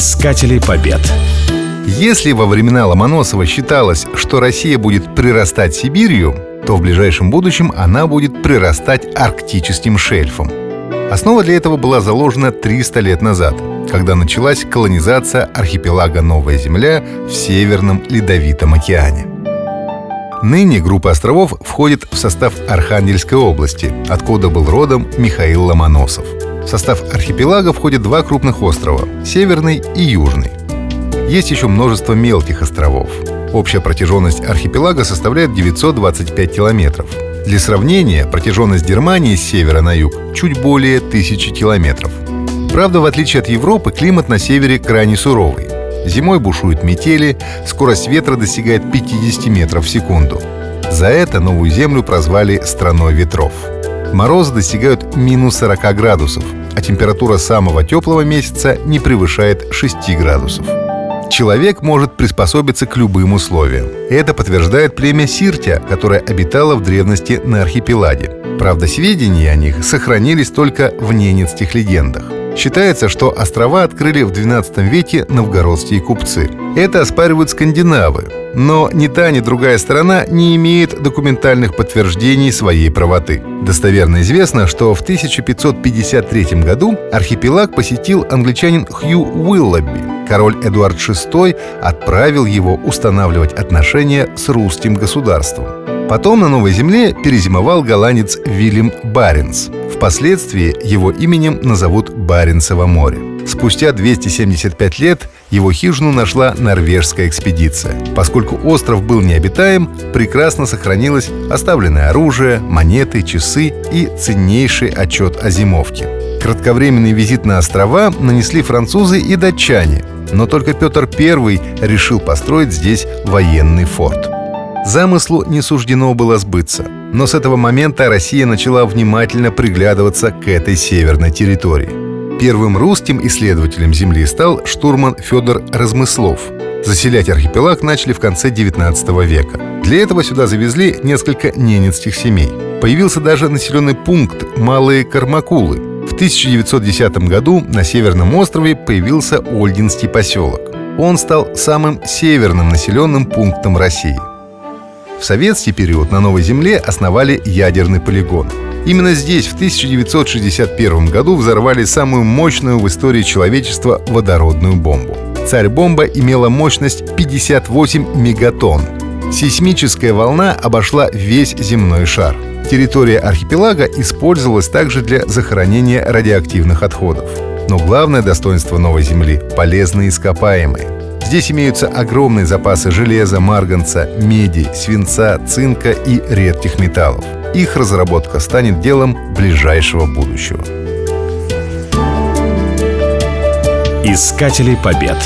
Искатели побед. Если во времена Ломоносова считалось, что Россия будет прирастать Сибирью, то в ближайшем будущем она будет прирастать арктическим шельфом. Основа для этого была заложена 300 лет назад, когда началась колонизация архипелага Новая Земля в Северном Ледовитом океане. Ныне группа островов входит в состав Архангельской области, откуда был родом Михаил Ломоносов. В состав архипелага входят два крупных острова – Северный и Южный. Есть еще множество мелких островов. Общая протяженность архипелага составляет 925 километров. Для сравнения, протяженность Германии с севера на юг чуть более 1000 километров. Правда, в отличие от Европы, климат на севере крайне суровый. Зимой бушуют метели, скорость ветра достигает 50 метров в секунду. За это новую землю прозвали «страной ветров». Морозы достигают минус 40 градусов, а температура самого теплого месяца не превышает 6 градусов. Человек может приспособиться к любым условиям. Это подтверждает племя Сиртя, которое обитало в древности на архипелаге. Правда, сведения о них сохранились только в ненецких легендах. Считается, что острова открыли в XII веке новгородские купцы. Это оспаривают скандинавы. Но ни та, ни другая сторона не имеет документальных подтверждений своей правоты. Достоверно известно, что в 1553 году архипелаг посетил англичанин Хью Уиллоби. Король Эдуард VI отправил его устанавливать отношения с русским государством. Потом на Новой Земле перезимовал голландец Вильям Баренц. Впоследствии его именем назовут Баренцево море. Спустя 275 лет его хижину нашла норвежская экспедиция. Поскольку остров был необитаем, прекрасно сохранилось оставленное оружие, монеты, часы и ценнейший отчет о зимовке. Кратковременный визит на острова нанесли французы и датчане, но только Петр I решил построить здесь военный форт. Замыслу не суждено было сбыться, но с этого момента Россия начала внимательно приглядываться к этой северной территории. Первым русским исследователем Земли стал штурман Федор Размыслов. Заселять архипелаг начали в конце 19 века. Для этого сюда завезли несколько ненецких семей. Появился даже населенный пункт Малые Кармакулы. В 1910 году на Северном острове появился Ольгинский поселок. Он стал самым северным населенным пунктом России. В советский период на Новой Земле основали ядерный полигон – Именно здесь в 1961 году взорвали самую мощную в истории человечества водородную бомбу. Царь-бомба имела мощность 58 мегатонн. Сейсмическая волна обошла весь земной шар. Территория архипелага использовалась также для захоронения радиоактивных отходов. Но главное достоинство новой Земли – полезные ископаемые. Здесь имеются огромные запасы железа, марганца, меди, свинца, цинка и редких металлов – их разработка станет делом ближайшего будущего. Искатели побед.